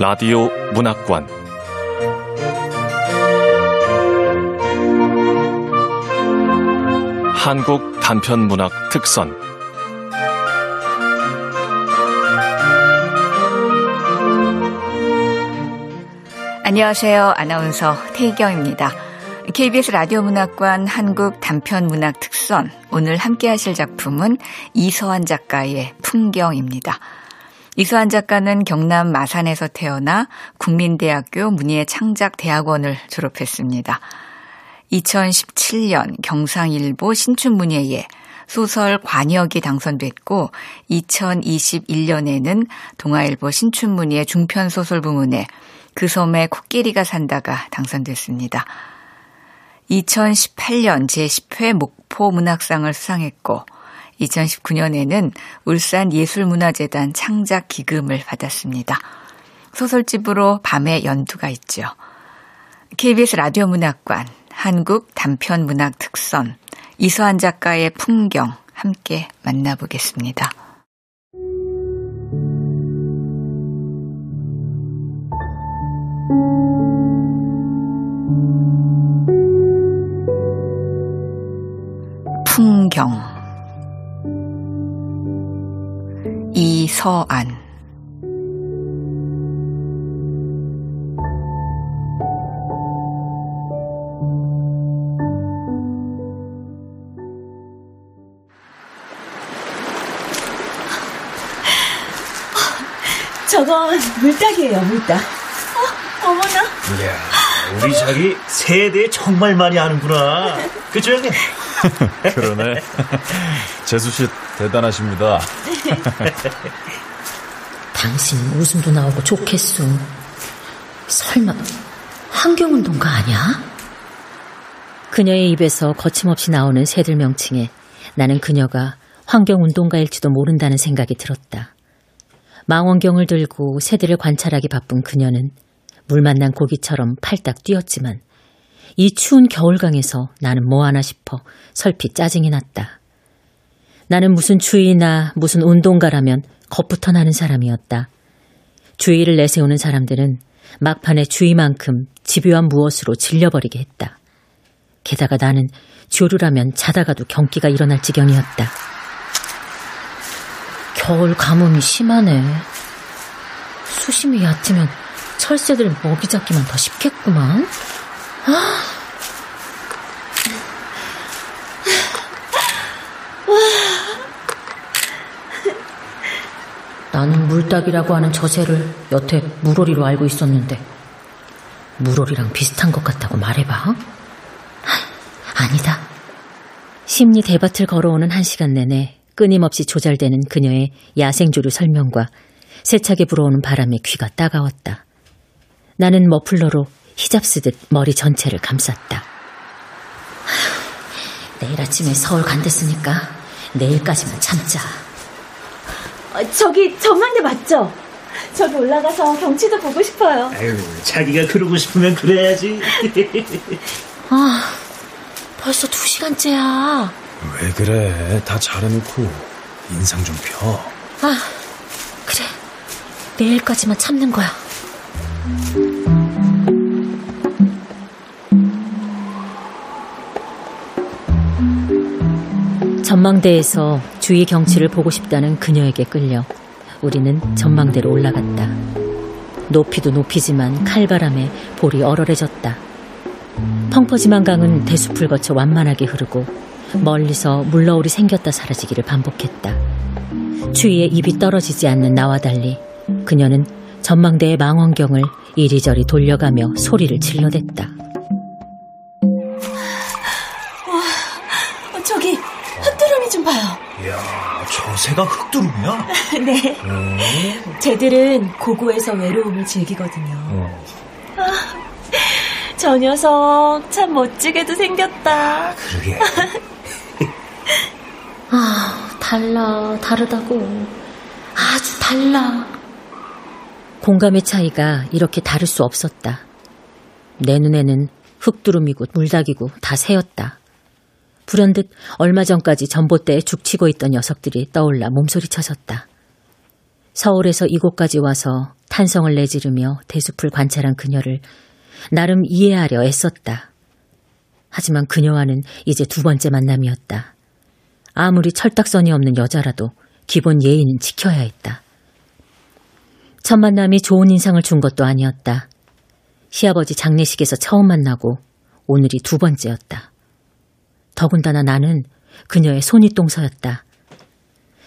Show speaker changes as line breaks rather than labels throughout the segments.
라디오 문학관 한국 단편 문학 특선
안녕하세요. 아나운서 태희경입니다. KBS 라디오 문학관 한국 단편 문학 특선 오늘 함께 하실 작품은 이서한 작가의 풍경입니다. 이서한 작가는 경남 마산에서 태어나 국민대학교 문예창작대학원을 졸업했습니다. 2017년 경상일보 신춘문예에 소설 관역이 당선됐고 2021년에는 동아일보 신춘문예 중편소설 부문에 그 섬에 코끼리가 산다가 당선됐습니다. 2018년 제10회 목포 문학상을 수상했고 2019년에는 울산 예술문화재단 창작 기금을 받았습니다. 소설집으로 밤의 연두가 있죠. KBS 라디오 문학관 한국 단편 문학 특선 이서한 작가의 풍경 함께 만나보겠습니다. 풍경 서안
저건 물닭이에요, 물닭. 어, 어머나.
이야, 우리 자기 세대 정말 많이 하는구나. 그죠, 형님?
그러네. 재수 씨 대단하십니다.
당신 웃음도 나오고 좋겠소. 설마 환경운동가 아니야?
그녀의 입에서 거침없이 나오는 새들 명칭에 나는 그녀가 환경운동가일지도 모른다는 생각이 들었다. 망원경을 들고 새들을 관찰하기 바쁜 그녀는 물 만난 고기처럼 팔딱 뛰었지만 이 추운 겨울강에서 나는 뭐 하나 싶어 설피 짜증이 났다. 나는 무슨 주의나 무슨 운동가라면 겁부터 나는 사람이었다. 주의를 내세우는 사람들은 막판에 주의만큼 집요한 무엇으로 질려버리게 했다. 게다가 나는 조류라면 자다가도 경기가 일어날 지경이었다.
겨울 가뭄이 심하네. 수심이 얕으면 철새들 먹이 잡기만 더 쉽겠구만. 아. 나는 물닭이라고 하는 저 새를 여태 물오리로 알고 있었는데 물오리랑 비슷한 것 같다고 말해봐. 아, 아니다.
심리 대밭을 걸어오는 한 시간 내내 끊임없이 조잘되는 그녀의 야생조류 설명과 세차게 불어오는 바람에 귀가 따가웠다. 나는 머플러로 히잡 쓰듯 머리 전체를 감쌌다.
내일 아침에 서울 간댔으니까 내일까지만 참자.
어, 저기 전망대 맞죠? 저기 올라가서 경치도 보고 싶어요.
아유, 자기가 그러고 싶으면 그래야지.
아, 벌써 두 시간째야.
왜 그래? 다 잘해놓고 인상 좀 펴.
아, 그래. 내일까지만 참는 거야.
전망대에서 주위 경치를 보고 싶다는 그녀에게 끌려 우리는 전망대로 올라갔다. 높이도 높이지만 칼바람에 볼이 얼얼해졌다. 펑퍼짐한 강은 대숲을 거쳐 완만하게 흐르고 멀리서 물러울이 생겼다 사라지기를 반복했다. 추위에 입이 떨어지지 않는 나와 달리 그녀는 전망대의 망원경을 이리저리 돌려가며 소리를 질러댔다.
좀 봐요.
이야, 저 새가 흑두루미야?
네.
음.
쟤들은 고고에서 외로움을 즐기거든요.
어.
아, 저 녀석 참 멋지게도 생겼다.
그러게.
아, 달라, 다르다고. 아주 달라.
공감의 차이가 이렇게 다를 수 없었다. 내 눈에는 흑두름이고 물닭이고 다 새였다. 불현듯 얼마 전까지 전봇대에 죽치고 있던 녀석들이 떠올라 몸소리 쳐졌다. 서울에서 이곳까지 와서 탄성을 내지르며 대숲을 관찰한 그녀를 나름 이해하려 애썼다. 하지만 그녀와는 이제 두 번째 만남이었다. 아무리 철딱선이 없는 여자라도 기본 예의는 지켜야 했다. 첫 만남이 좋은 인상을 준 것도 아니었다. 시아버지 장례식에서 처음 만나고 오늘이 두 번째였다. 더군다나 나는 그녀의 손윗동서였다.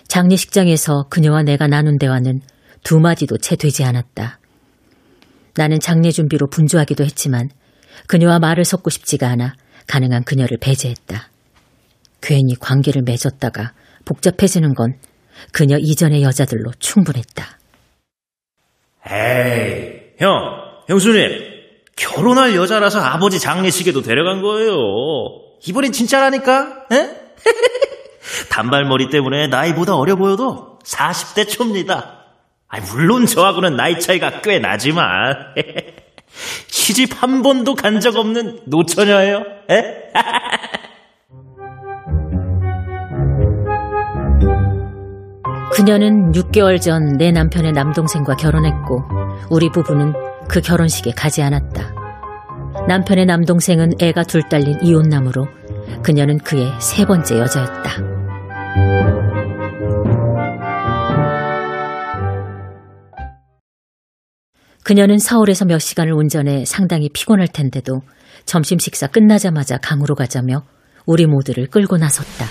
장례식장에서 그녀와 내가 나눈 대화는 두 마디도 채 되지 않았다. 나는 장례 준비로 분주하기도 했지만 그녀와 말을 섞고 싶지가 않아 가능한 그녀를 배제했다. 괜히 관계를 맺었다가 복잡해지는 건 그녀 이전의 여자들로 충분했다.
에이, 형, 형수님. 결혼할 여자라서 아버지 장례식에도 데려간 거예요. 이번엔 진짜라니까? 에? 단발머리 때문에 나이보다 어려 보여도 40대 초입니다. 아, 물론 저하고는 나이 차이가 꽤 나지만 시집 한 번도 간 적 없는 노처녀예요. 에?
그녀는 6개월 전 내 남편의 남동생과 결혼했고 우리 부부는 그 결혼식에 가지 않았다. 남편의 남동생은 애가 둘 딸린 이혼남으로 그녀는 그의 세 번째 여자였다. 그녀는 서울에서 몇 시간을 운전해 상당히 피곤할 텐데도 점심 식사 끝나자마자 강으로 가자며 우리 모두를 끌고 나섰다.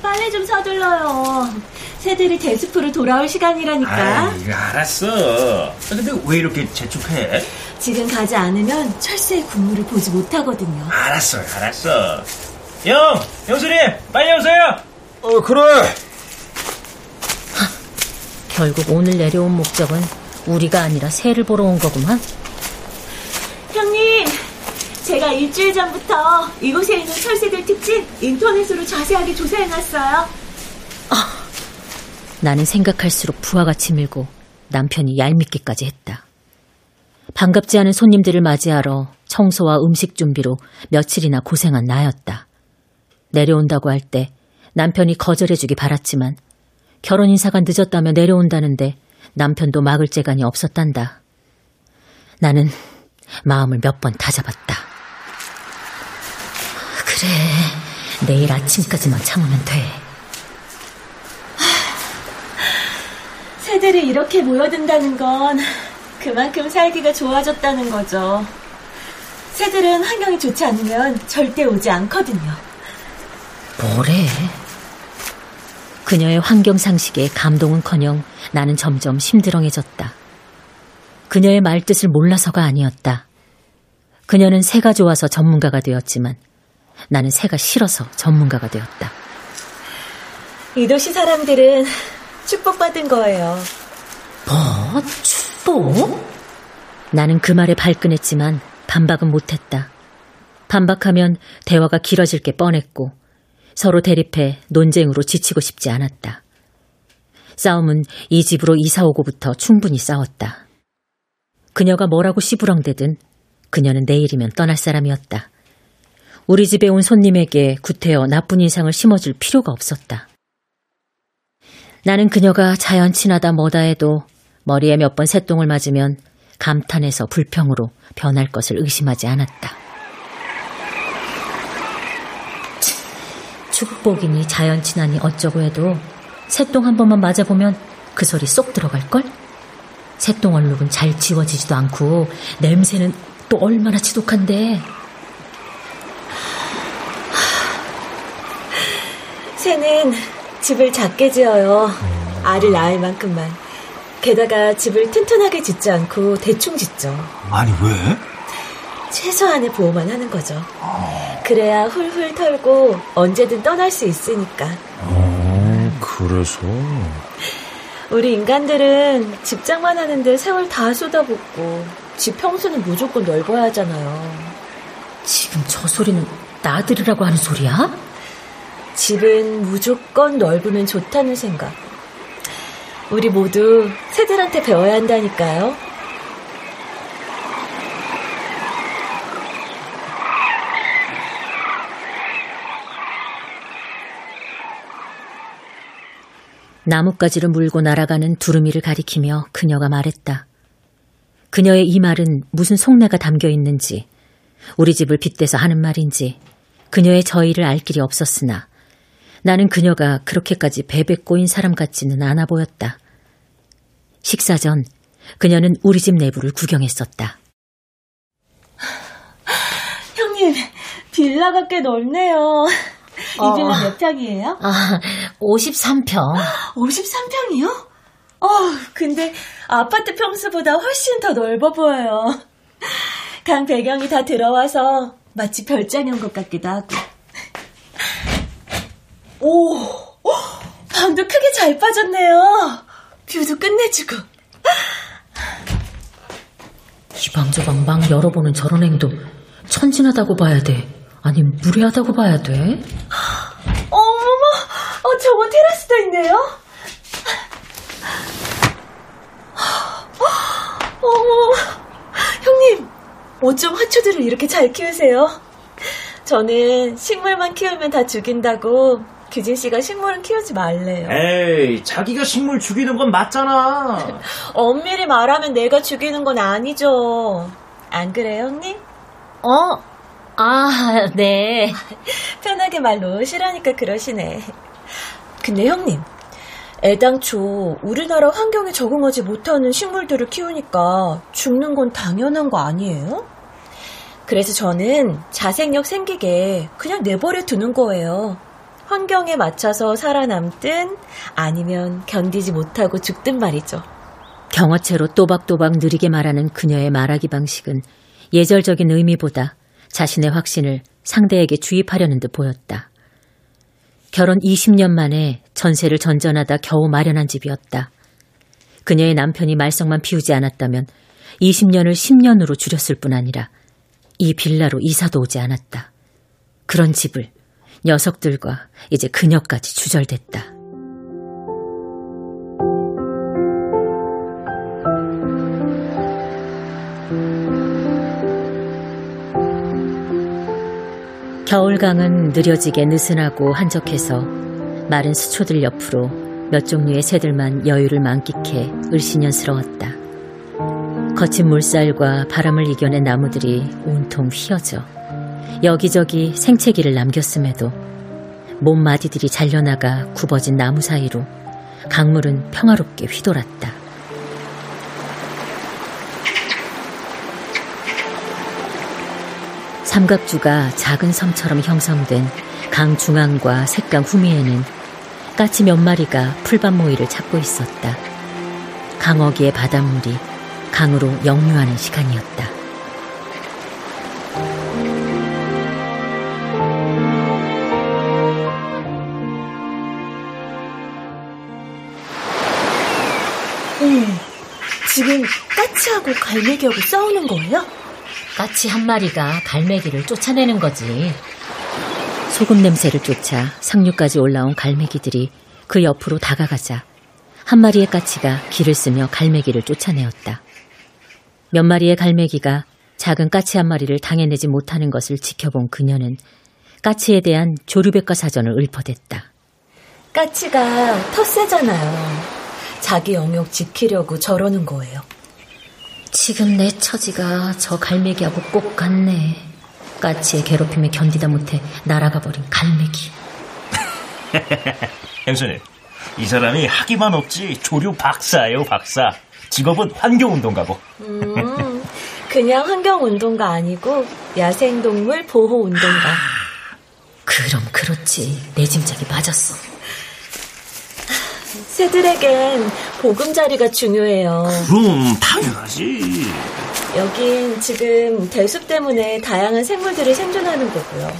빨리 좀 서둘러요. 새들이 대숲으로 돌아올 시간이라니까.
아이, 알았어. 근데 왜 이렇게 재촉해?
지금 가지 않으면 철새의 군무를 보지 못하거든요.
알았어, 알았어. 형, 형수님, 빨리 오세요.
어, 그래.
결국 오늘 내려온 목적은 우리가 아니라 새를 보러 온 거구만.
형님, 제가 일주일 전부터 이곳에 있는 철새들 특징 인터넷으로 자세하게 조사해놨어요.
나는 생각할수록 부하가 치밀고 남편이 얄밉기까지 했다. 반갑지 않은 손님들을 맞이하러 청소와 음식 준비로 며칠이나 고생한 나였다. 내려온다고 할 때 남편이 거절해주기 바랐지만 결혼 인사가 늦었다며 내려온다는데 남편도 막을 재간이 없었단다. 나는 마음을 몇 번 다잡았다. 그래, 내일 아침까지만 참으면 돼.
새들이 이렇게 모여든다는 건 그만큼 살기가 좋아졌다는 거죠. 새들은 환경이 좋지 않으면 절대 오지 않거든요.
뭐래? 그녀의 환경 상식에 감동은커녕 나는 점점 심드렁해졌다. 그녀의 말뜻을 몰라서가 아니었다. 그녀는 새가 좋아서 전문가가 되었지만 나는 새가 싫어서 전문가가 되었다.
이 도시 사람들은 축복받은 거예요.
뭐? 축복? 나는 그 말에 발끈했지만 반박은 못했다. 반박하면 대화가 길어질 게 뻔했고 서로 대립해 논쟁으로 지치고 싶지 않았다. 싸움은 이 집으로 이사 오고부터 충분히 싸웠다. 그녀가 뭐라고 씨부렁대든 그녀는 내일이면 떠날 사람이었다. 우리 집에 온 손님에게 구태여 나쁜 인상을 심어줄 필요가 없었다. 나는 그녀가 자연 친하다 뭐다 해도 머리에 몇 번 새똥을 맞으면 감탄해서 불평으로 변할 것을 의심하지 않았다. 축복이니 자연 친하니 어쩌고 해도 새똥 한 번만 맞아보면 그 소리 쏙 들어갈걸? 새똥 얼룩은 잘 지워지지도 않고 냄새는 또 얼마나 지독한데.
새는 집을 작게 지어요. 알을 낳을 만큼만. 게다가 집을 튼튼하게 짓지 않고 대충 짓죠.
아니, 왜?
최소한의 보호만 하는 거죠. 그래야 훌훌 털고 언제든 떠날 수 있으니까.
어, 그래서.
우리 인간들은 집장만 하는데 세월 다 쏟아붓고 집 평수는 무조건 넓어야 하잖아요.
지금 저 소리는 나 들으라고 하는 소리야?
집은 무조건 넓으면 좋다는 생각. 우리 모두 새들한테 배워야 한다니까요.
나뭇가지를 물고 날아가는 두루미를 가리키며 그녀가 말했다. 그녀의 이 말은 무슨 속내가 담겨 있는지, 우리 집을 빗대서 하는 말인지, 그녀의 저희를 알 길이 없었으나, 나는 그녀가 그렇게까지 베베 꼬인 사람 같지는 않아 보였다. 식사 전, 그녀는 우리 집 내부를 구경했었다.
형님, 빌라가 꽤 넓네요. 이 빌라 몇 평이에요?
아, 53평.
53평이요? 어, 근데 아파트 평수보다 훨씬 더 넓어 보여요. 강 배경이 다 들어와서 마치 별장이 온것 같기도 하고. 오, 방도 크게 잘 빠졌네요. 뷰도 끝내주고.
이방저방방 열어보는 저런 행동 천진하다고 봐야 돼. 아니 무례하다고 봐야 돼.
어머머, 어, 저건 테라스도 있네요. 어머, 형님, 어쩜 화초들을 이렇게 잘 키우세요? 저는 식물만 키우면 다 죽인다고 규진 씨가 식물은 키우지 말래요.
에이, 자기가 식물 죽이는 건 맞잖아.
엄밀히 말하면 내가 죽이는 건 아니죠. 안 그래요, 형님?
어? 아, 네.
편하게 말 놓으시라니까 그러시네. 근데 형님, 애당초 우리나라 환경에 적응하지 못하는 식물들을 키우니까 죽는 건 당연한 거 아니에요? 그래서 저는 자생력 생기게 그냥 내버려 두는 거예요. 환경에 맞춰서 살아남든 아니면 견디지 못하고 죽든 말이죠.
경어체로 또박또박 느리게 말하는 그녀의 말하기 방식은 예절적인 의미보다 자신의 확신을 상대에게 주입하려는 듯 보였다. 결혼 20년 만에 전세를 전전하다 겨우 마련한 집이었다. 그녀의 남편이 말썽만 피우지 않았다면 20년을 10년으로 줄였을 뿐 아니라 이 빌라로 이사도 오지 않았다. 그런 집을 녀석들과 이제 그녀까지 주절됐다. 겨울강은 느려지게 느슨하고 한적해서 마른 수초들 옆으로 몇 종류의 새들만 여유를 만끽해 을씨년스러웠다. 거친 물살과 바람을 이겨낸 나무들이 온통 휘어져 여기저기 생채기를 남겼음에도 몸마디들이 잘려나가 굽어진 나무 사이로 강물은 평화롭게 휘돌았다. 삼각주가 작은 섬처럼 형성된 강 중앙과 색강 후미에는 까치 몇 마리가 풀밭 모이를 찾고 있었다. 강어기의 바닷물이 강으로 역류하는 시간이었다.
까치하고 갈매기하고 싸우는 거예요?
까치 한 마리가 갈매기를 쫓아내는 거지.
소금 냄새를 쫓아 상류까지 올라온 갈매기들이 그 옆으로 다가가자 한 마리의 까치가 길을 쓰며 갈매기를 쫓아내었다. 몇 마리의 갈매기가 작은 까치 한 마리를 당해내지 못하는 것을 지켜본 그녀는 까치에 대한 조류백과 사전을 읊어댔다.
까치가 텃세잖아요. 자기 영역 지키려고 저러는 거예요.
지금 내 처지가 저 갈매기하고 꼭 같네. 까치의 괴롭힘에 견디다 못해 날아가 버린 갈매기.
형수님, 이 사람이 학위만 없지 조류 박사예요, 박사. 직업은 환경운동가고.
음, 그냥 환경운동가 아니고 야생동물 보호운동가.
그럼 그렇지. 내 짐작이 맞았어.
새들에겐 보금자리가 중요해요.
그럼 당연하지.
여긴 지금 대숲 때문에 다양한 생물들이 생존하는 거고요.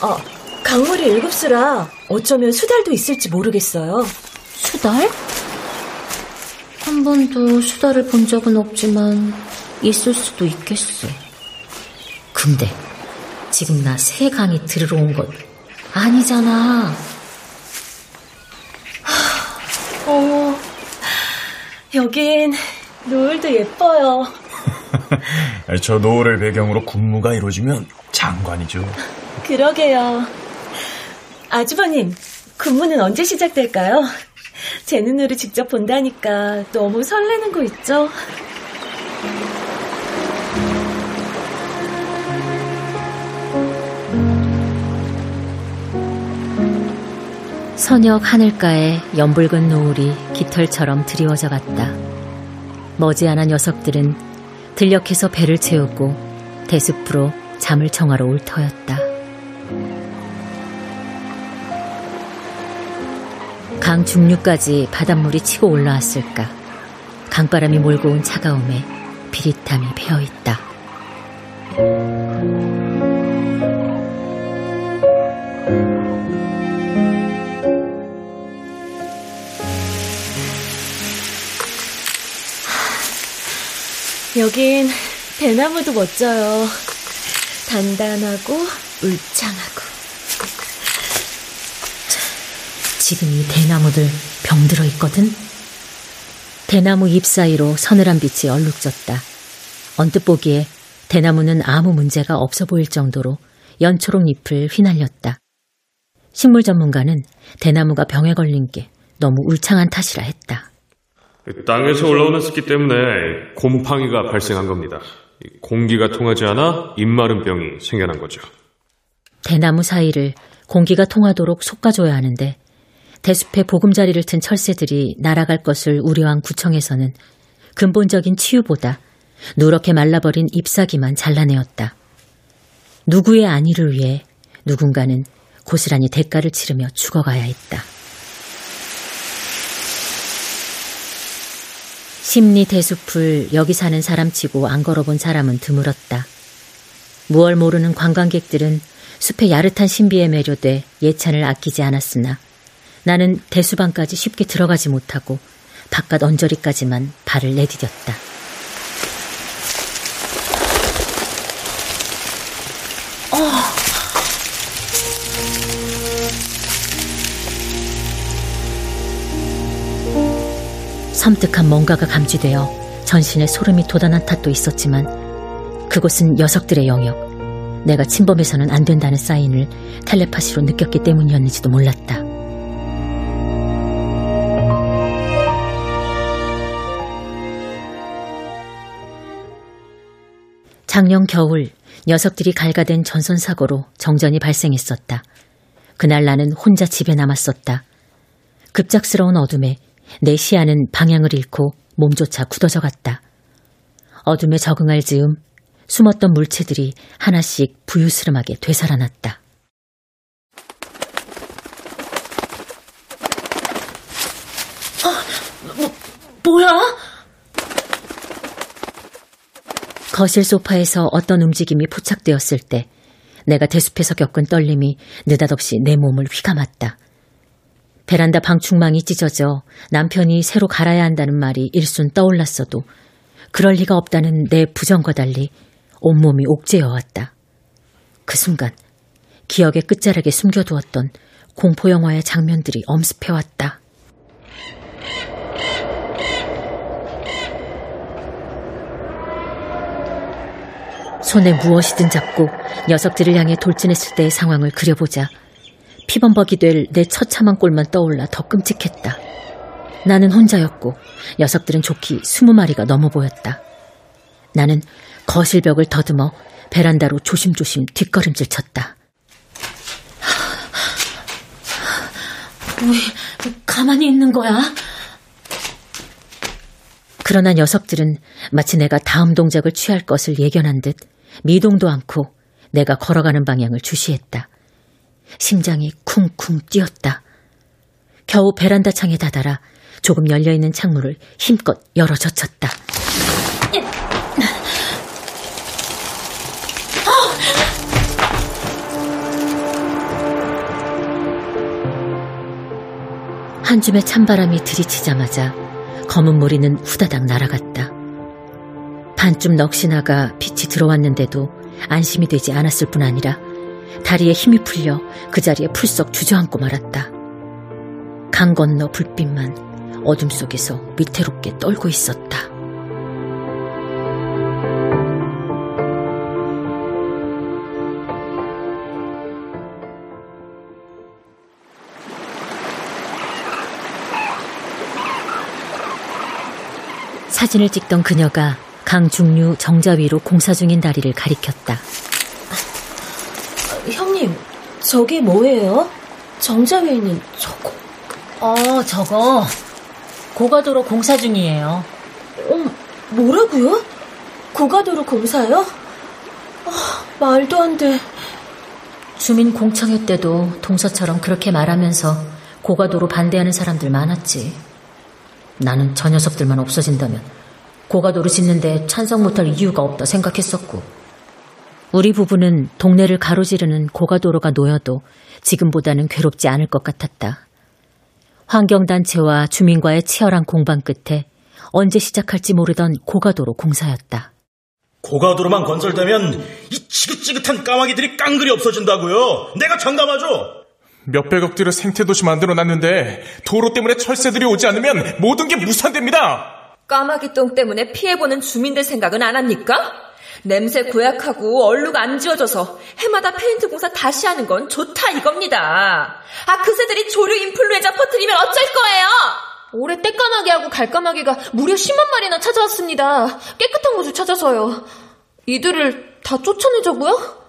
어, 강물이 일급수라 어쩌면 수달도 있을지 모르겠어요.
수달? 한 번도 수달을 본 적은 없지만 있을 수도 있겠어. 근데 지금 나 새 강이 들으러 온것 아니잖아.
어, 여긴 노을도 예뻐요.
저 노을을 배경으로 군무가 이루어지면 장관이죠.
그러게요. 아주버님, 근무는 언제 시작될까요? 제 눈으로 직접 본다니까 너무 설레는 거 있죠?
선역 하늘가에 연붉은 노을이 깃털처럼 드리워져 갔다. 머지않아 녀석들은 들녘에서 배를 채우고 대숲으로 잠을 청하러 올 터였다. 강 중류까지 바닷물이 치고 올라왔을까. 강바람이 몰고 온 차가움에 비릿함이 배어있다.
여긴 대나무도 멋져요. 단단하고 울창하고.
지금 이 대나무들 병들어 있거든? 대나무 잎 사이로 서늘한 빛이 얼룩졌다. 언뜻 보기에 대나무는 아무 문제가 없어 보일 정도로 연초록 잎을 휘날렸다. 식물 전문가는 대나무가 병에 걸린 게 너무 울창한 탓이라 했다.
땅에서 올라오는 습기 때문에 곰팡이가 발생한 겁니다. 공기가 통하지 않아 입마른 병이 생겨난 거죠.
대나무 사이를 공기가 통하도록 솎아줘야 하는데 대숲에 보금자리를 튼 철새들이 날아갈 것을 우려한 구청에서는 근본적인 치유보다 누렇게 말라버린 잎사귀만 잘라내었다. 누구의 안위를 위해 누군가는 고스란히 대가를 치르며 죽어가야 했다. 심리 대숲을 여기 사는 사람치고 안 걸어본 사람은 드물었다. 무얼 모르는 관광객들은 숲의 야릇한 신비에 매료돼 예찬을 아끼지 않았으나 나는 대수방까지 쉽게 들어가지 못하고 바깥 언저리까지만 발을 내디뎠다. 섬뜩한 뭔가가 감지되어 전신에 소름이 돋아난 탓도 있었지만 그곳은 녀석들의 영역. 내가 침범해서는 안 된다는 사인을 텔레파시로 느꼈기 때문이었는지도 몰랐다. 작년 겨울 녀석들이 갈가된 전선 사고로 정전이 발생했었다. 그날 나는 혼자 집에 남았었다. 급작스러운 어둠에 내 시야는 방향을 잃고 몸조차 굳어져 갔다. 어둠에 적응할 즈음 숨었던 물체들이 하나씩 부유스름하게 되살아났다.
뭐야?
거실 소파에서 어떤 움직임이 포착되었을 때 내가 대숲에서 겪은 떨림이 느닷없이 내 몸을 휘감았다. 베란다 방충망이 찢어져 남편이 새로 갈아야 한다는 말이 일순 떠올랐어도 그럴 리가 없다는 내 부정과 달리 온몸이 옥죄어왔다. 그 순간 기억의 끝자락에 숨겨두었던 공포영화의 장면들이 엄습해왔다. 손에 무엇이든 잡고 녀석들을 향해 돌진했을 때의 상황을 그려보자 피범벅이 될 내 처참한 꼴만 떠올라 더 끔찍했다. 나는 혼자였고 녀석들은 좋기 스무 마리가 넘어 보였다. 나는 거실 벽을 더듬어 베란다로 조심조심 뒷걸음질 쳤다.
왜 가만히 있는 거야?
그러나 녀석들은 마치 내가 다음 동작을 취할 것을 예견한 듯 미동도 않고 내가 걸어가는 방향을 주시했다. 심장이 쿵쿵 뛰었다. 겨우 베란다 창에 다다라 조금 열려있는 창문을 힘껏 열어 젖혔다. 한 줌의 찬바람이 들이치자마자 검은 무리는 후다닥 날아갔다. 반쯤 넋이 나가 빛이 들어왔는데도 안심이 되지 않았을 뿐 아니라 다리에 힘이 풀려 그 자리에 풀썩 주저앉고 말았다. 강 건너 불빛만 어둠 속에서 위태롭게 떨고 있었다. 사진을 찍던 그녀가 강 중류 정자 위로 공사 중인 다리를 가리켰다.
형님, 저게 뭐예요? 정자 위에 있는 저거.
어, 저거 고가도로 공사 중이에요.
어, 뭐라고요? 고가도로 공사요? 아, 말도 안 돼.
주민 공청회 때도 동서처럼 그렇게 말하면서 고가도로 반대하는 사람들 많았지. 나는 저 녀석들만 없어진다면 고가도로 짓는데 찬성 못할 이유가 없다 생각했었고. 우리 부부는 동네를 가로지르는 고가도로가 놓여도 지금보다는 괴롭지 않을 것 같았다. 환경단체와 주민과의 치열한 공방 끝에 언제 시작할지 모르던 고가도로 공사였다.
고가도로만 건설되면 이 지긋지긋한 까마귀들이 깡그리 없어진다고요. 내가 장담하죠.
몇백억들의 생태도시 만들어놨는데 도로 때문에 철새들이 오지 않으면 모든 게 무산됩니다.
까마귀 똥 때문에 피해보는 주민들 생각은 안 합니까? 냄새 고약하고 얼룩 안 지워져서 해마다 페인트 공사 다시 하는 건 좋다 이겁니다. 아 그새들이 조류 인플루엔자 퍼뜨리면 어쩔 거예요?
올해 떼까마귀하고 갈까마귀가 무려 10만 마리나 찾아왔습니다. 깨끗한 곳을 찾아서요. 이들을 다 쫓아내자고요?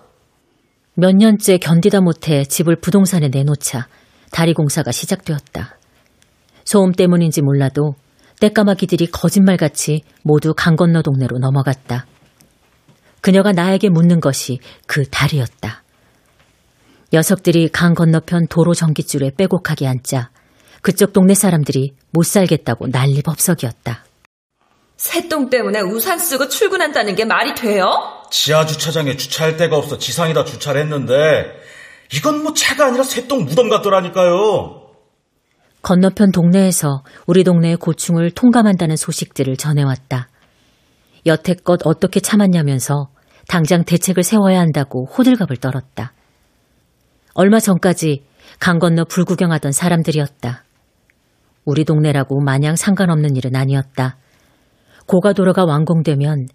몇 년째 견디다 못해 집을 부동산에 내놓자 다리 공사가 시작되었다. 소음 때문인지 몰라도 떼까마귀들이 거짓말같이 모두 강 건너 동네로 넘어갔다. 그녀가 나에게 묻는 것이 그 다리였다. 녀석들이 강 건너편 도로 전기줄에 빼곡하게 앉자 그쪽 동네 사람들이 못 살겠다고 난리법석이었다.
새똥 때문에 우산 쓰고 출근한다는 게 말이 돼요?
지하 주차장에 주차할 데가 없어 지상에다 주차를 했는데 이건 뭐 차가 아니라 새똥 무덤 같더라니까요.
건너편 동네에서 우리 동네의 고충을 통감한다는 소식들을 전해왔다. 여태껏 어떻게 참았냐면서 당장 대책을 세워야 한다고 호들갑을 떨었다. 얼마 전까지 강 건너 불구경하던 사람들이었다. 우리 동네라고 마냥 상관없는 일은 아니었다. 고가도로가 완공되면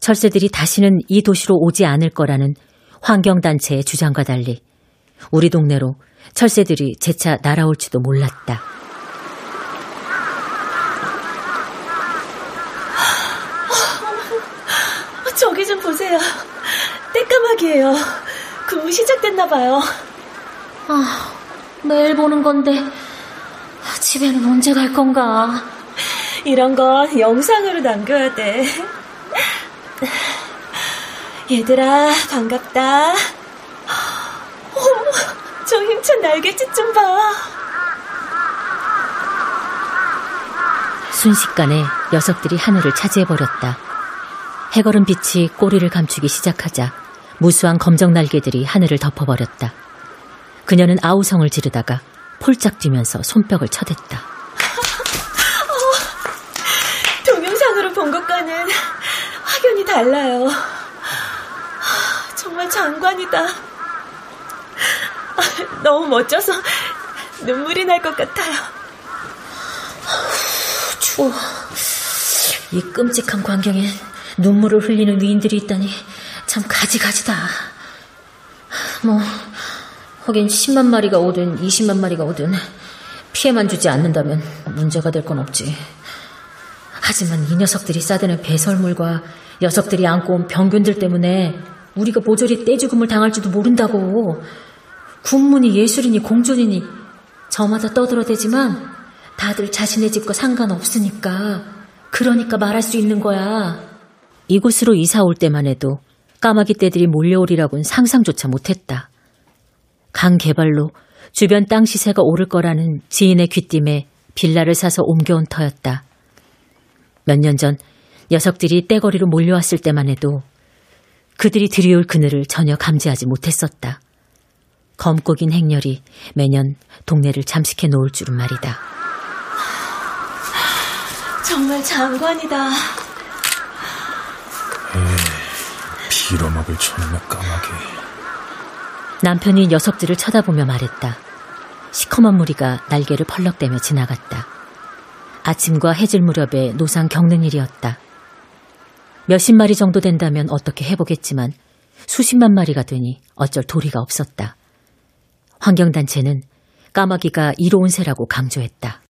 철새들이 다시는 이 도시로 오지 않을 거라는 환경단체의 주장과 달리 우리 동네로 철새들이 재차 날아올지도 몰랐다.
저기 좀 보세요. 떼까마귀예요. 근무 시작됐나 봐요.
아, 매일 보는 건데 집에는 언제 갈 건가?
이런 건 영상으로 남겨야 돼. 얘들아, 반갑다. 어머, 저 힘찬 날개짓 좀 봐.
순식간에 녀석들이 하늘을 차지해버렸다. 해걸은 빛이 꼬리를 감추기 시작하자 무수한 검정 날개들이 하늘을 덮어버렸다. 그녀는 아우성을 지르다가 폴짝 뛰면서 손뼉을 쳐댔다.
어, 동영상으로 본 것과는 확연히 달라요. 정말 장관이다. 너무 멋져서 눈물이 날 것 같아요.
추워. 이 끔찍한 광경에 눈물을 흘리는 위인들이 있다니 참 가지가지다. 뭐 하긴 10만 마리가 오든 20만 마리가 오든 피해만 주지 않는다면 문제가 될 건 없지. 하지만 이 녀석들이 싸드는 배설물과 녀석들이 안고 온 병균들 때문에 우리가 모조리 떼죽음을 당할지도 모른다고. 군문이 예술이니 공존이니 저마다 떠들어대지만 다들 자신의 집과 상관없으니까 그러니까 말할 수 있는 거야. 이곳으로 이사 올 때만 해도 까마귀 떼들이 몰려오리라고는 상상조차 못했다. 강 개발로 주변 땅 시세가 오를 거라는 지인의 귀띔에 빌라를 사서 옮겨온 터였다. 몇 년 전 녀석들이 떼거리로 몰려왔을 때만 해도 그들이 들이올 그늘을 전혀 감지하지 못했었다. 검고 긴 행렬이 매년 동네를 잠식해 놓을 줄은 말이다.
정말 장관이다.
빌어먹을 촌놈의 까마귀.
남편이 녀석들을 쳐다보며 말했다. 시커먼 무리가 날개를 펄럭대며 지나갔다. 아침과 해질 무렵에 노상 겪는 일이었다. 몇십 마리 정도 된다면 어떻게 해보겠지만 수십만 마리가 되니 어쩔 도리가 없었다. 환경단체는 까마귀가 이로운 새라고 강조했다.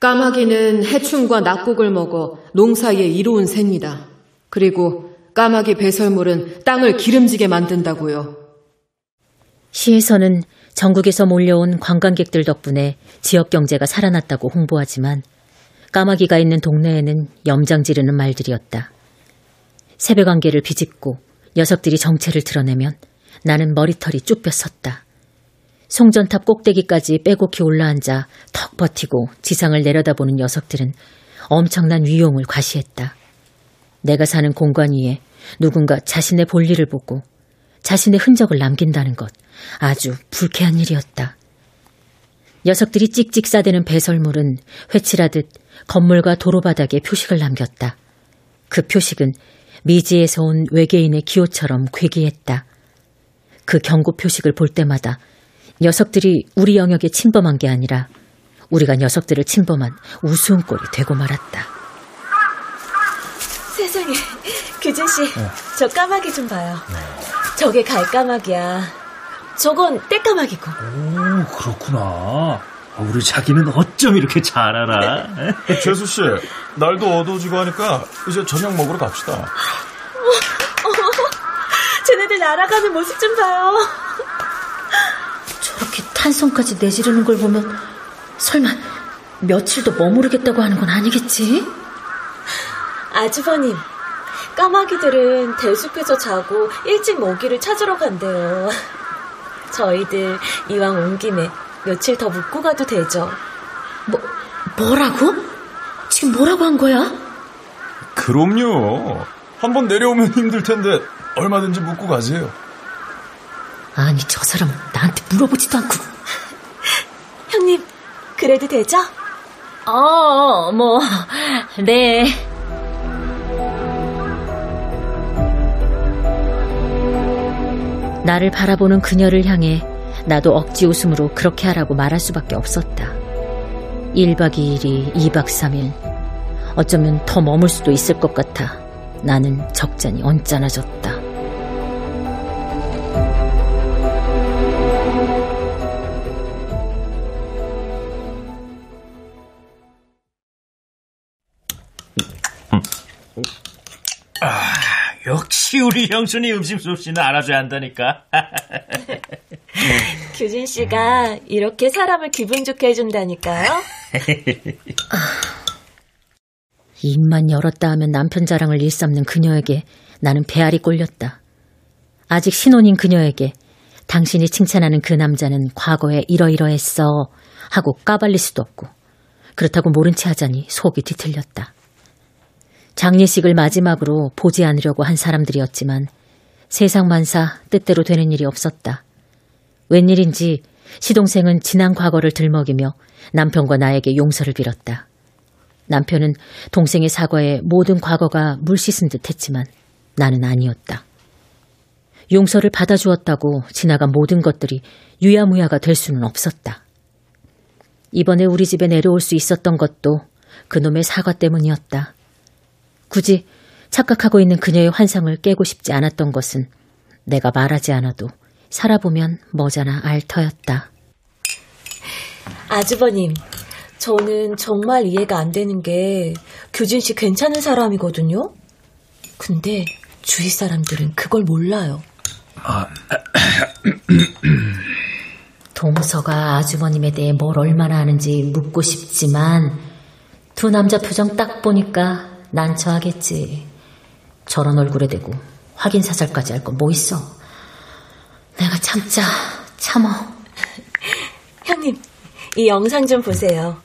까마귀는 해충과 낙곡을 먹어 농사에 이로운 새입니다. 그리고 까마귀 배설물은 땅을 기름지게 만든다고요.
시에서는 전국에서 몰려온 관광객들 덕분에 지역 경제가 살아났다고 홍보하지만 까마귀가 있는 동네에는 염장 지르는 말들이었다. 새벽 안개를 비집고 녀석들이 정체를 드러내면 나는 머리털이 쭉 펴섰다. 송전탑 꼭대기까지 빼곡히 올라앉아 턱 버티고 지상을 내려다보는 녀석들은 엄청난 위용을 과시했다. 내가 사는 공간 위에 누군가 자신의 볼일을 보고 자신의 흔적을 남긴다는 것 아주 불쾌한 일이었다. 녀석들이 찍찍 싸대는 배설물은 회칠하듯 건물과 도로 바닥에 표식을 남겼다. 그 표식은 미지에서 온 외계인의 기호처럼 괴기했다. 그 경고 표식을 볼 때마다 녀석들이 우리 영역에 침범한 게 아니라 우리가 녀석들을 침범한 우스운 꼴이 되고 말았다.
세상에, 규진 씨,
네.
저 까마귀 좀 봐요. 저게 갈까마귀야. 저건 떼까마귀고.
오, 그렇구나. 우리 자기는 어쩜 이렇게 잘 알아?
재수 씨, 날도 어두워지고 하니까 이제 저녁 먹으러 갑시다.
쟤네들 날아가는 모습 좀 봐요.
저렇게 탄성까지 내지르는 걸 보면 설마 며칠 더 머무르겠다고 하는 건 아니겠지?
아주버님, 까마귀들은 대숲에서 자고 일찍 먹이를 찾으러 간대요. 저희들 이왕 온 김에 며칠 더 묵고 가도 되죠.
뭐, 뭐라고? 지금 뭐라고 한 거야?
그럼요. 한번 내려오면 힘들 텐데 얼마든지 묵고 가세요.
아니, 저 사람은 나한테 물어보지도 않고.
형님, 그래도 되죠?
어, 뭐, 네. 나를 바라보는 그녀를 향해 나도 억지 웃음으로 그렇게 하라고 말할 수밖에 없었다. 1박 2일이 2박 3일. 어쩌면 더 머물 수도 있을 것 같아. 나는 적잖이 언짢아졌다.
아, 역시 우리 형수님 음식 솜씨는 알아줘야 한다니까.
규진 씨가 이렇게 사람을 기분 좋게 해준다니까요.
입만 열었다 하면 남편 자랑을 일삼는 그녀에게 나는 배알이 꼴렸다. 아직 신혼인 그녀에게 당신이 칭찬하는 그 남자는 과거에 이러이러했어 하고 까발릴 수도 없고 그렇다고 모른 체 하자니 속이 뒤틀렸다. 장례식을 마지막으로 보지 않으려고 한 사람들이었지만 세상 만사 뜻대로 되는 일이 없었다. 웬일인지 시동생은 지난 과거를 들먹이며 남편과 나에게 용서를 빌었다. 남편은 동생의 사과에 모든 과거가 물 씻은 듯 했지만 나는 아니었다. 용서를 받아주었다고 지나간 모든 것들이 유야무야가 될 수는 없었다. 이번에 우리 집에 내려올 수 있었던 것도 그놈의 사과 때문이었다. 굳이 착각하고 있는 그녀의 환상을 깨고 싶지 않았던 것은 내가 말하지 않아도 살아보면 뭐잖아 알 터였다.
아주버님, 저는 정말 이해가 안 되는 게 규진 씨 괜찮은 사람이거든요. 근데 주위 사람들은 그걸 몰라요.
동서가 아주버님에 대해 뭘 얼마나 아는지 묻고 싶지만 두 남자 표정 딱 보니까 난처하겠지. 저런 얼굴에 대고 확인 사살까지 할 건 뭐 있어. 내가 참자, 참어.
형님, 이 영상 좀 보세요.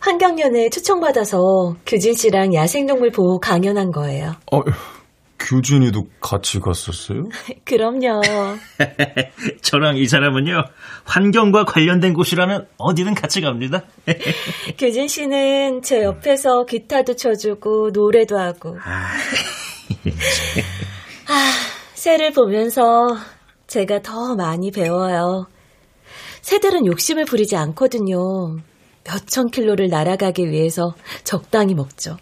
환경연에 초청받아서 규진 씨랑 야생동물 보호 강연한 거예요.
어, 규진이도 같이 갔었어요?
그럼요.
저랑 이 사람은요, 환경과 관련된 곳이라면 어디든 같이 갑니다.
규진 씨는 제 옆에서 기타도 쳐주고 노래도 하고. 아, 새를 보면서 제가 더 많이 배워요. 새들은 욕심을 부리지 않거든요. 몇천 킬로를 날아가기 위해서 적당히 먹죠.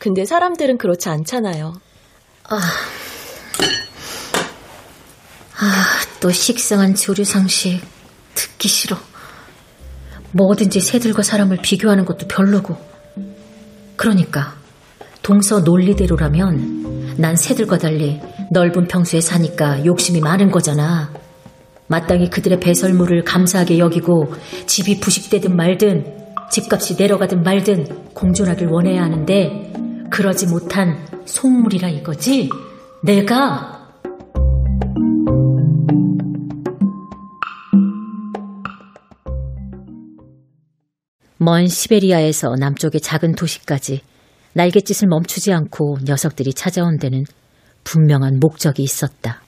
근데 사람들은 그렇지 않잖아요.
아, 아, 또 식상한 조류 상식 듣기 싫어. 뭐든지 새들과 사람을 비교하는 것도 별로고. 그러니까 동서 논리대로라면 난 새들과 달리 넓은 평수에 사니까 욕심이 많은 거잖아. 마땅히 그들의 배설물을 감사하게 여기고 집이 부식되든 말든 집값이 내려가든 말든 공존하길 원해야 하는데 그러지 못한 속물이라 이거지? 내가 먼 시베리아에서 남쪽의 작은 도시까지 날갯짓을 멈추지 않고 녀석들이 찾아온 데는 분명한 목적이 있었다.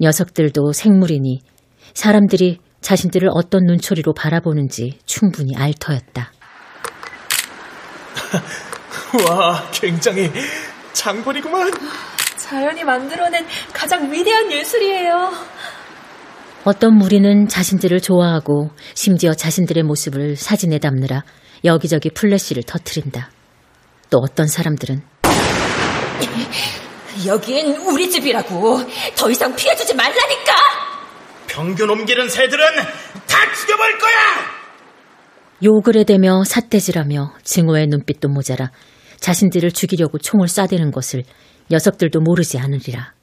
녀석들도 생물이니 사람들이 자신들을 어떤 눈초리로 바라보는지 충분히 알 터였다.
와, 굉장히 장관이구만.
자연이 만들어낸 가장 위대한 예술이에요.
어떤 무리는 자신들을 좋아하고 심지어 자신들의 모습을 사진에 담느라 여기저기 플래시를 터트린다. 또 어떤 사람들은
여긴 우리 집이라고. 더 이상 피해주지 말라니까!
평균 옮기는 새들은 다 죽여버릴 거야!
욕을 해대며 삿대질하며 증오의 눈빛도 모자라 자신들을 죽이려고 총을 쏴대는 것을 녀석들도 모르지 않으리라.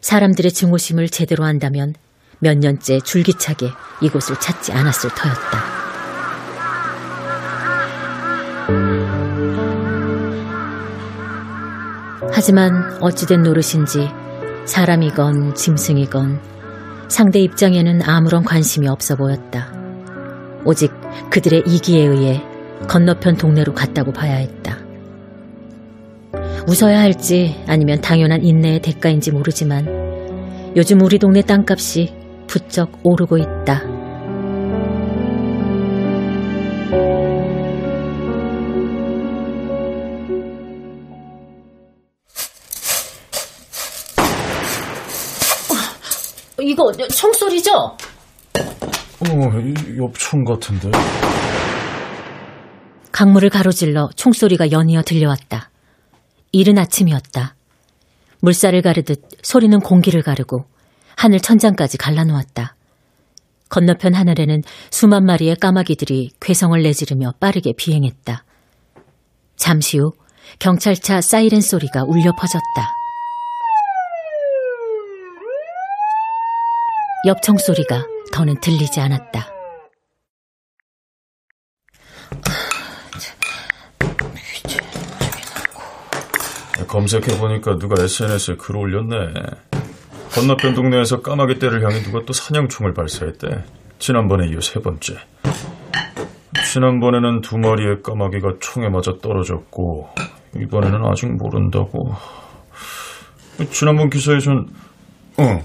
사람들의 증오심을 제대로 한다면 몇 년째 줄기차게 이곳을 찾지 않았을 터였다. 하지만 어찌된 노릇인지 사람이건 짐승이건 상대 입장에는 아무런 관심이 없어 보였다. 오직 그들의 이기에 의해 건너편 동네로 갔다고 봐야 했다. 웃어야 할지 아니면 당연한 인내의 대가인지 모르지만 요즘 우리 동네 땅값이 부쩍 오르고 있다. 이거 총소리죠?
어, 옆총 같은데.
강물을 가로질러 총소리가 연이어 들려왔다. 이른 아침이었다. 물살을 가르듯 소리는 공기를 가르고 하늘 천장까지 갈라놓았다. 건너편 하늘에는 수만 마리의 까마귀들이 괴성을 내지르며 빠르게 비행했다. 잠시 후 경찰차 사이렌 소리가 울려 퍼졌다. 옆청 소리가 더는 들리지 않았다.
검색해보니까 누가 SNS에 글 올렸네. 건너편 동네에서 까마귀 떼를 향해 누가 또 사냥총을 발사했대. 지난번에 이어 세 번째. 지난번에는 두 마리의 까마귀가 총에 맞아 떨어졌고 이번에는 아직 모른다고. 지난번 기사에선 어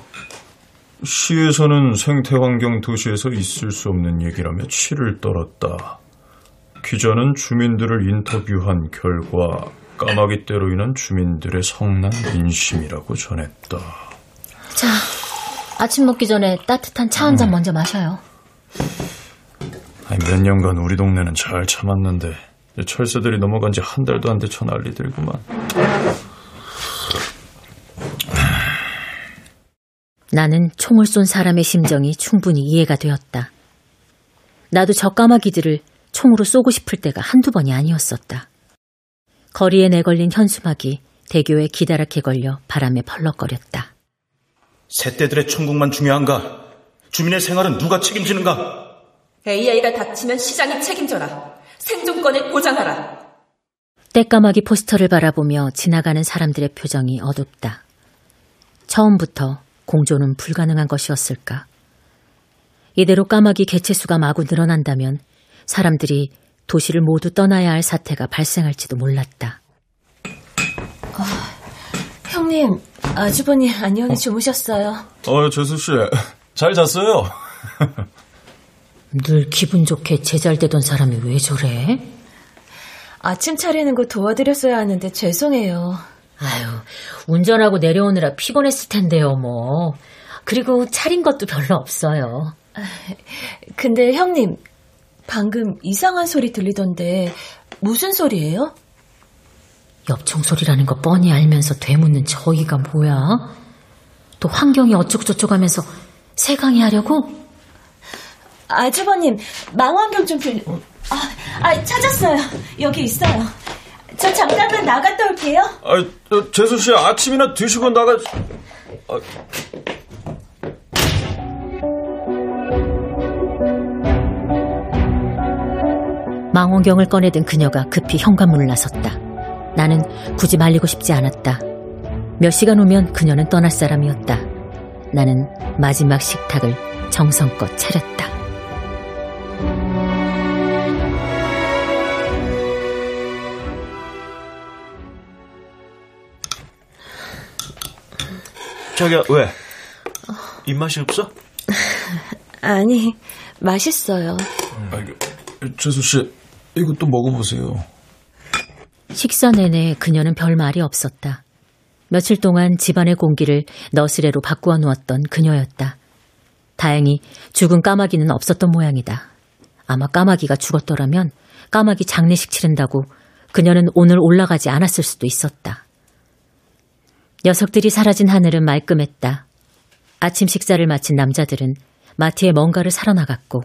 시에서는 생태환경 도시에서 있을 수 없는 얘기라며 치를 떨었다. 기자는 주민들을 인터뷰한 결과 까마귀 떼로 인한 주민들의 성난 민심이라고 전했다.
자, 아침 먹기 전에 따뜻한 차 한잔 먼저 마셔요.
아니, 몇 년간 우리 동네는 잘 참았는데 철새들이 넘어간 지 한 달도 안 돼쳐 난리 들구만.
나는 총을 쏜 사람의 심정이 충분히 이해가 되었다. 나도 저 까마귀들을 총으로 쏘고 싶을 때가 한두 번이 아니었었다. 거리에 내걸린 현수막이 대교에 기다랗게 걸려 바람에 펄럭거렸다.
새떼들의 천국만 중요한가? 주민의 생활은 누가 책임지는가?
AI가 닥치면 시장이 책임져라. 생존권을 보장하라.
떼까마귀 포스터를 바라보며 지나가는 사람들의 표정이 어둡다. 처음부터 공존은 불가능한 것이었을까? 이대로 까마귀 개체수가 마구 늘어난다면 사람들이 도시를 모두 떠나야 할 사태가 발생할지도 몰랐다.
어, 형님, 아주버님 안녕히 어? 주무셨어요?
어, 재수 씨, 잘 잤어요.
늘 기분 좋게 제잘되던 사람이 왜 저래?
아침 차리는 거 도와드렸어야 하는데 죄송해요.
아유, 운전하고 내려오느라 피곤했을 텐데요, 뭐. 그리고 차린 것도 별로 없어요.
근데 형님, 방금 이상한 소리 들리던데 무슨 소리예요?
옆청 소리라는 거 뻔히 알면서 되묻는 저희가 뭐야? 또 환경이 어쩌고저쩌고 하면서 세강이 하려고?
아주버님, 망원경 좀 빌, 아, 아, 찾았어요. 여기 있어요. 저 잠깐만 나갔다 올게요.
아, 저, 재수 씨 아침이나 드시고 나가. 아,
망원경을 꺼내든 그녀가 급히 현관문을 나섰다. 나는 굳이 말리고 싶지 않았다. 몇 시간 후면 그녀는 떠날 사람이었다. 나는 마지막 식탁을 정성껏 차렸다.
자기야, 왜? 입맛이 없어?
아니, 맛있어요.
아, 재수 씨, 이것도 먹어보세요.
식사 내내 그녀는 별 말이 없었다. 며칠 동안 집안의 공기를 너스레로 바꾸어 놓았던 그녀였다. 다행히 죽은 까마귀는 없었던 모양이다. 아마 까마귀가 죽었더라면 까마귀 장례식 치른다고 그녀는 오늘 올라가지 않았을 수도 있었다. 녀석들이 사라진 하늘은 말끔했다. 아침 식사를 마친 남자들은 마트에 뭔가를 사러 나갔고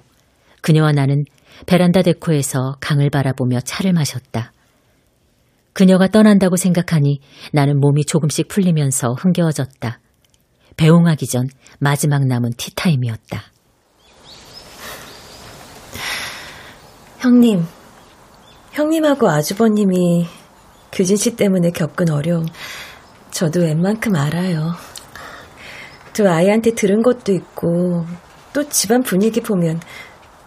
그녀와 나는 베란다 데코에서 강을 바라보며 차를 마셨다. 그녀가 떠난다고 생각하니 나는 몸이 조금씩 풀리면서 흥겨워졌다. 배웅하기 전 마지막 남은 티타임이었다.
형님, 형님하고 아주버님이 규진 씨 때문에 겪은 어려움, 저도 웬만큼 알아요. 두 아이한테 들은 것도 있고, 또 집안 분위기 보면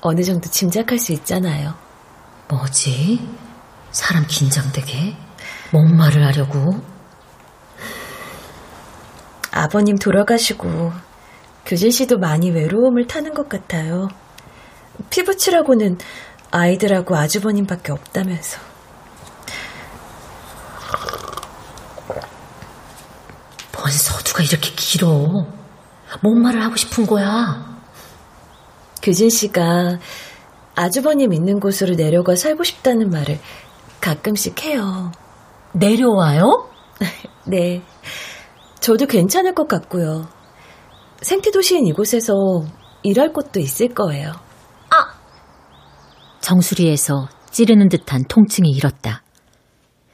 어느 정도 짐작할 수 있잖아요.
뭐지? 사람 긴장되게? 뭔 말을 하려고?
아버님 돌아가시고 규진 씨도 많이 외로움을 타는 것 같아요. 피부치라고는 아이들하고 아주버님밖에 없다면서.
뭔 서두가 이렇게 길어? 뭔 말을 하고 싶은 거야?
규진 씨가 아주버님 있는 곳으로 내려가 살고 싶다는 말을 가끔씩 해요.
내려와요?
네. 저도 괜찮을 것 같고요. 생태도시인 이곳에서 일할 곳도 있을 거예요.
아! 정수리에서 찌르는 듯한 통증이 일었다.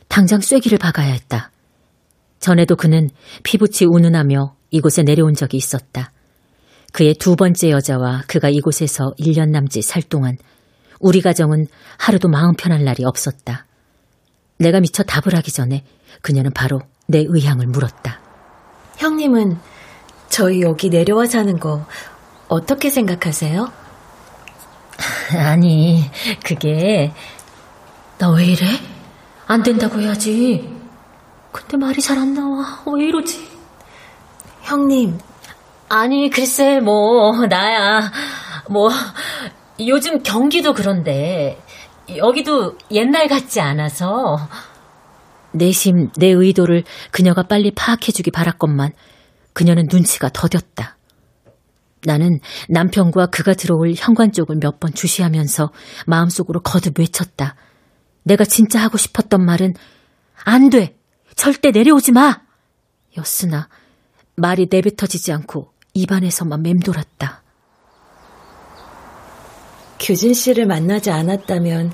당장 쐐기를 박아야 했다. 전에도 그는 피부치 운운하며 이곳에 내려온 적이 있었다. 그의 두 번째 여자와 그가 이곳에서 1년 남짓 살 동안 우리 가정은 하루도 마음 편할 날이 없었다. 내가 미처 답을 하기 전에 그녀는 바로 내 의향을 물었다.
형님은 저희 여기 내려와 사는 거 어떻게 생각하세요?
아니, 그게 나 왜 이래? 안 된다고 해야지. 근데 말이 잘 안 나와. 왜 이러지?
형님.
아니, 글쎄, 뭐, 나야. 뭐, 요즘 경기도 그런데, 여기도 옛날 같지 않아서.
내심 내 의도를 그녀가 빨리 파악해주기 바랐건만 그녀는 눈치가 더뎠다. 나는 남편과 그가 들어올 현관 쪽을 몇 번 주시하면서 마음속으로 거듭 외쳤다. 내가 진짜 하고 싶었던 말은 안 돼! 절대 내려오지 마! 였으나 말이 내뱉어지지 않고 입안에서만 맴돌았다.
규진 씨를 만나지 않았다면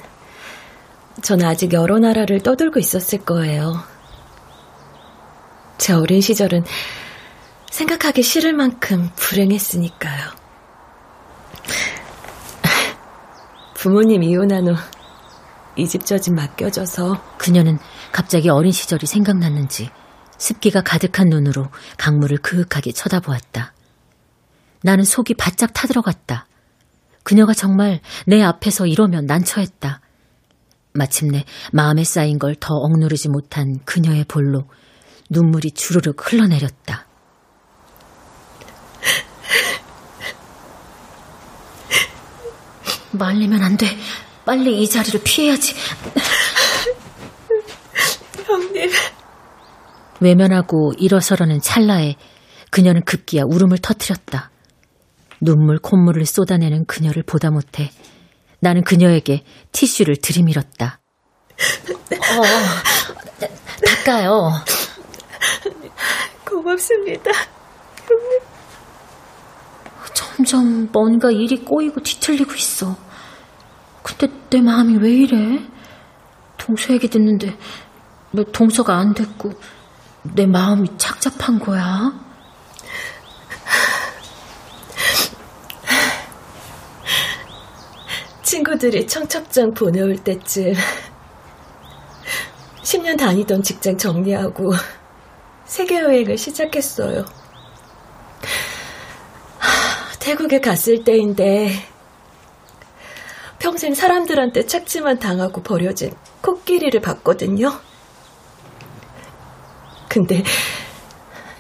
전 아직 여러 나라를 떠돌고 있었을 거예요. 제 어린 시절은 생각하기 싫을 만큼 불행했으니까요. 부모님 이혼한 후 이 집 저 집 맡겨져서
그녀는 갑자기 어린 시절이 생각났는지 습기가 가득한 눈으로 강물을 그윽하게 쳐다보았다. 나는 속이 바짝 타들어갔다. 그녀가 정말 내 앞에서 이러면 난처했다. 마침내 마음에 쌓인 걸 더 억누르지 못한 그녀의 볼로 눈물이 주르륵 흘러내렸다.
말리면 안 돼. 빨리 이 자리를 피해야지.
형님.
외면하고 일어서려는 찰나에 그녀는 급기야 울음을 터뜨렸다. 눈물 콧물을 쏟아내는 그녀를 보다 못해 나는 그녀에게 티슈를 들이밀었다.
어, 닦아요.
고맙습니다. 형님.
점점
뭔가 일이 꼬이고 뒤틀리고 있어. 근데 내 마음이 왜 이래? 동서 얘기 듣는데 왜 동서가 안 됐고 내 마음이 착잡한 거야?
친구들이 청첩장 보내올 때쯤 10년 다니던 직장 정리하고 세계 여행을 시작했어요. 태국에 갔을 때인데 평생 사람들한테 착지만 당하고 버려진 코끼리를 봤거든요. 근데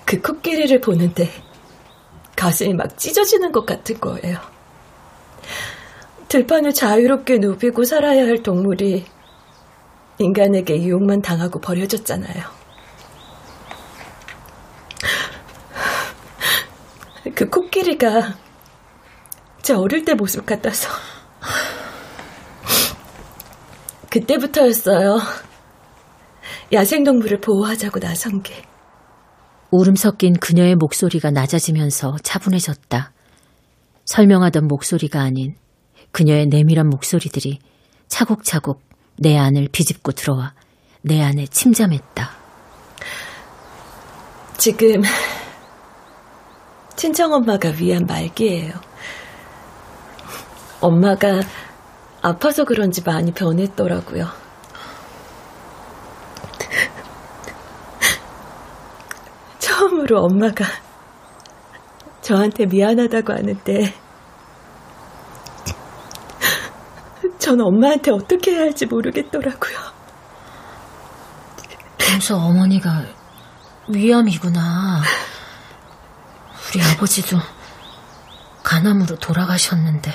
그 코끼리를 보는데 가슴이 막 찢어지는 것 같은 거예요. 들판을 자유롭게 누비고 살아야 할 동물이 인간에게 유혹만 당하고 버려졌잖아요. 그 코끼리가 제 어릴 때 모습 같아서 그때부터였어요. 야생동물을 보호하자고 나선 게.
울음 섞인 그녀의 목소리가 낮아지면서 차분해졌다. 설명하던 목소리가 아닌 그녀의 내밀한 목소리들이 차곡차곡 내 안을 비집고 들어와 내 안에 침잠했다.
지금 친정엄마가 위안 말기예요. 엄마가 아파서 그런지 많이 변했더라고요. 처음으로 엄마가 저한테 미안하다고 하는데 전 엄마한테 어떻게 해야 할지 모르겠더라고요.
동서 어머니가 위암이구나. 우리 아버지도 간암으로 돌아가셨는데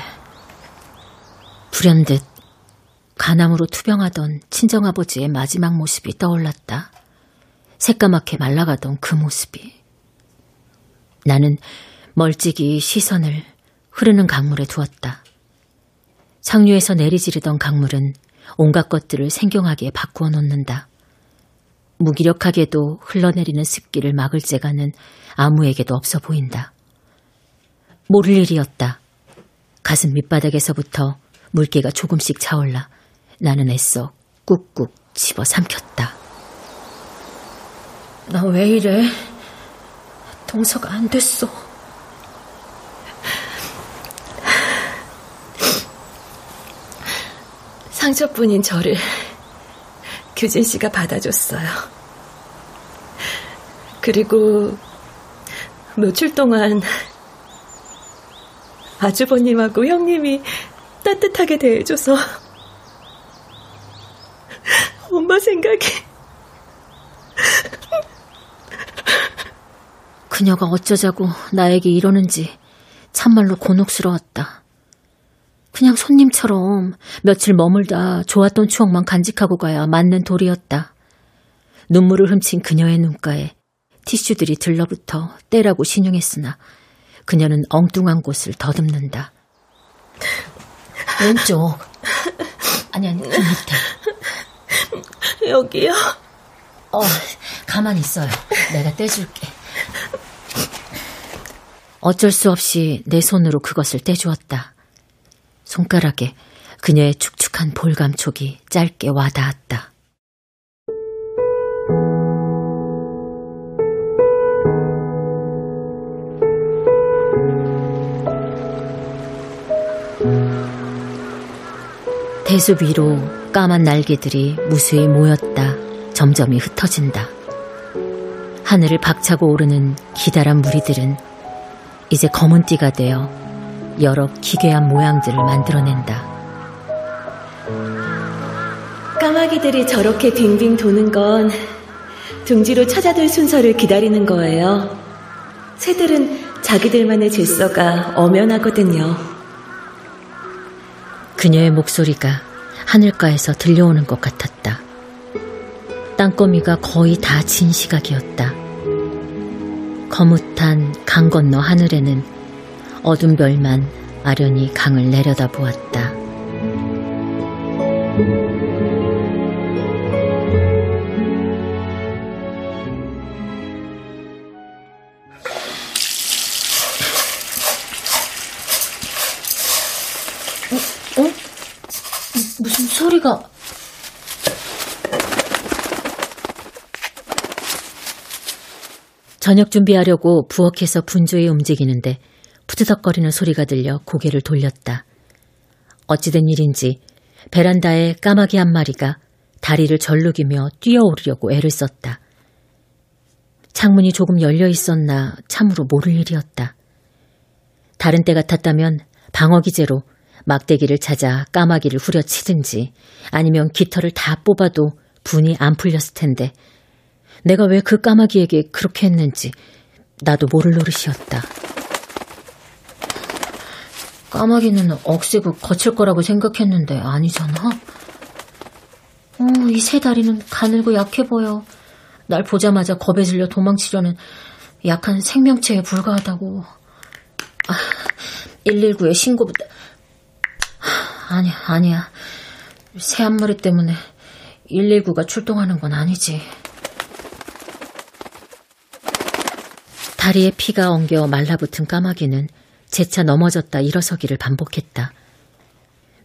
불현듯 간암으로 투병하던 친정아버지의 마지막 모습이 떠올랐다. 새까맣게 말라가던 그 모습이. 나는 멀찍이 시선을 흐르는 강물에 두었다. 상류에서 내리지르던 강물은 온갖 것들을 생경하게 바꾸어 놓는다. 무기력하게도 흘러내리는 습기를 막을 재가는 아무에게도 없어 보인다. 모를 일이었다. 가슴 밑바닥에서부터 물기가 조금씩 차올라 나는 애써 꾹꾹 집어 삼켰다. 나 왜 이래? 동서가 안 됐어.
상처뿐인 저를 규진 씨가 받아줬어요. 그리고 며칠 동안 아주버님하고 형님이 따뜻하게 대해줘서 엄마 생각이
그녀가 어쩌자고 나에게 이러는지 참말로 곤혹스러웠다. 그냥 손님처럼 며칠 머물다 좋았던 추억만 간직하고 가야 맞는 도리였다. 눈물을 훔친 그녀의 눈가에 티슈들이 들러붙어 때라고 신용했으나 그녀는 엉뚱한 곳을 더듬는다. 왼쪽. 아니, 아니, 그 밑에.
여기요?
어, 가만히 있어요. 내가 떼줄게. 어쩔 수 없이 내 손으로 그것을 떼주었다. 손가락에 그녀의 축축한 볼감촉이 짧게 와닿았다. 대숲 위로 까만 날개들이 무수히 모였다. 점점이 흩어진다. 하늘을 박차고 오르는 기다란 무리들은 이제 검은 띠가 되어 여러 기괴한 모양들을 만들어낸다.
까마귀들이 저렇게 빙빙 도는 건 둥지로 찾아들 순서를 기다리는 거예요. 새들은 자기들만의 질서가 엄연하거든요.
그녀의 목소리가 하늘가에서 들려오는 것 같았다. 땅거미가 거의 다 진 시각이었다. 거뭇한 강 건너 하늘에는 어둠 별만 아련히 강을 내려다 보았다. 어? 어? 무슨 소리가? 저녁 준비하려고 부엌에서 분주히 움직이는데 푸드덕거리는 소리가 들려 고개를 돌렸다. 어찌된 일인지 베란다에 까마귀 한 마리가 다리를 절룩이며 뛰어오르려고 애를 썼다. 창문이 조금 열려 있었나 참으로 모를 일이었다. 다른 때 같았다면 방어기제로 막대기를 찾아 까마귀를 후려치든지 아니면 깃털을 다 뽑아도 분이 안 풀렸을 텐데 내가 왜 그 까마귀에게 그렇게 했는지 나도 모를 노릇이었다. 까마귀는 억세고 거칠 거라고 생각했는데 아니잖아. 어, 이 세 다리는 가늘고 약해 보여. 날 보자마자 겁에 질려 도망치려는 약한 생명체에 불과하다고. 아, 119에 신고부터. 아니야, 아니야. 새 한 마리 때문에 119가 출동하는 건 아니지. 다리에 피가 엉겨 말라붙은 까마귀는 재차 넘어졌다 일어서기를 반복했다.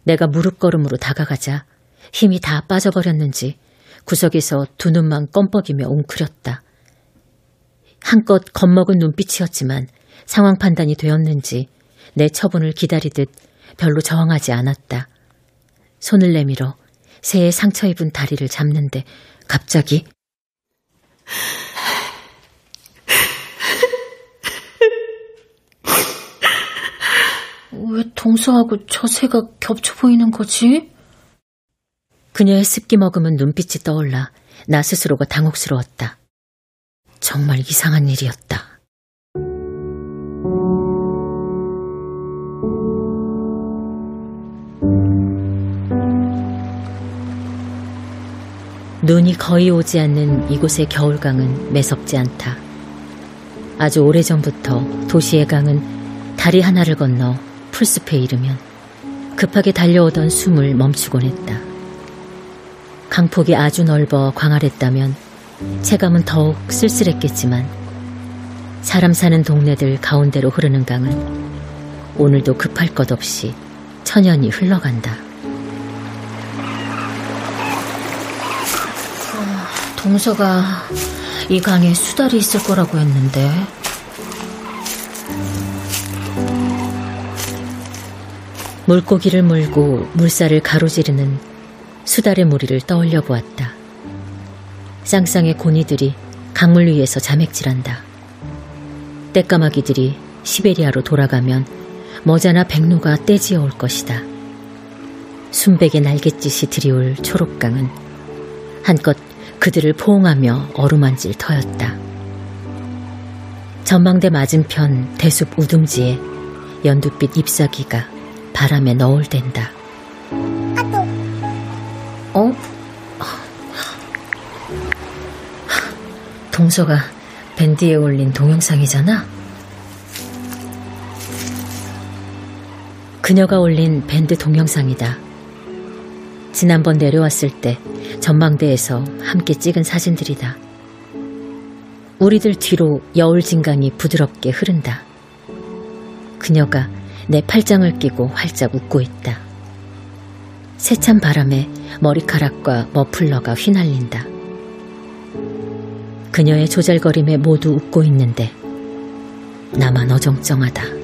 내가 무릎걸음으로 다가가자 힘이 다 빠져버렸는지 구석에서 두 눈만 껌뻑이며 웅크렸다. 한껏 겁먹은 눈빛이었지만 상황 판단이 되었는지 내 처분을 기다리듯 별로 저항하지 않았다. 손을 내밀어 새의 상처 입은 다리를 잡는데 갑자기 왜 동서하고 저 새가 겹쳐 보이는 거지? 그녀의 습기 머금은 눈빛이 떠올라 나 스스로가 당혹스러웠다. 정말 이상한 일이었다. 눈이 거의 오지 않는 이곳의 겨울강은 매섭지 않다. 아주 오래전부터 도시의 강은 다리 하나를 건너 풀숲에 이르면 급하게 달려오던 숨을 멈추곤 했다. 강폭이 아주 넓어 광활했다면 체감은 더욱 쓸쓸했겠지만 사람 사는 동네들 가운데로 흐르는 강은 오늘도 급할 것 없이 천연히 흘러간다. 동서가 이 강에 수달이 있을 거라고 했는데 물고기를 물고 물살을 가로지르는 수달의 무리를 떠올려 보았다. 쌍쌍의 고니들이 강물 위에서 자맥질한다. 떼까마귀들이 시베리아로 돌아가면 머자나 백로가 떼지어 올 것이다. 순백의 날갯짓이 드리울 초록강은 한껏 그들을 포옹하며 어루만질 터였다. 전망대 맞은편 대숲 우둥지에 연두빛 잎사귀가 바람에 너울댄다. 어? 동서가 밴드에 올린 동영상이잖아? 그녀가 올린 밴드 동영상이다. 지난번 내려왔을 때 전망대에서 함께 찍은 사진들이다. 우리들 뒤로 여울 진강이 부드럽게 흐른다. 그녀가 내 팔짱을 끼고 활짝 웃고 있다. 세찬 바람에 머리카락과 머플러가 휘날린다. 그녀의 조잘거림에 모두 웃고 있는데 나만 어정쩡하다.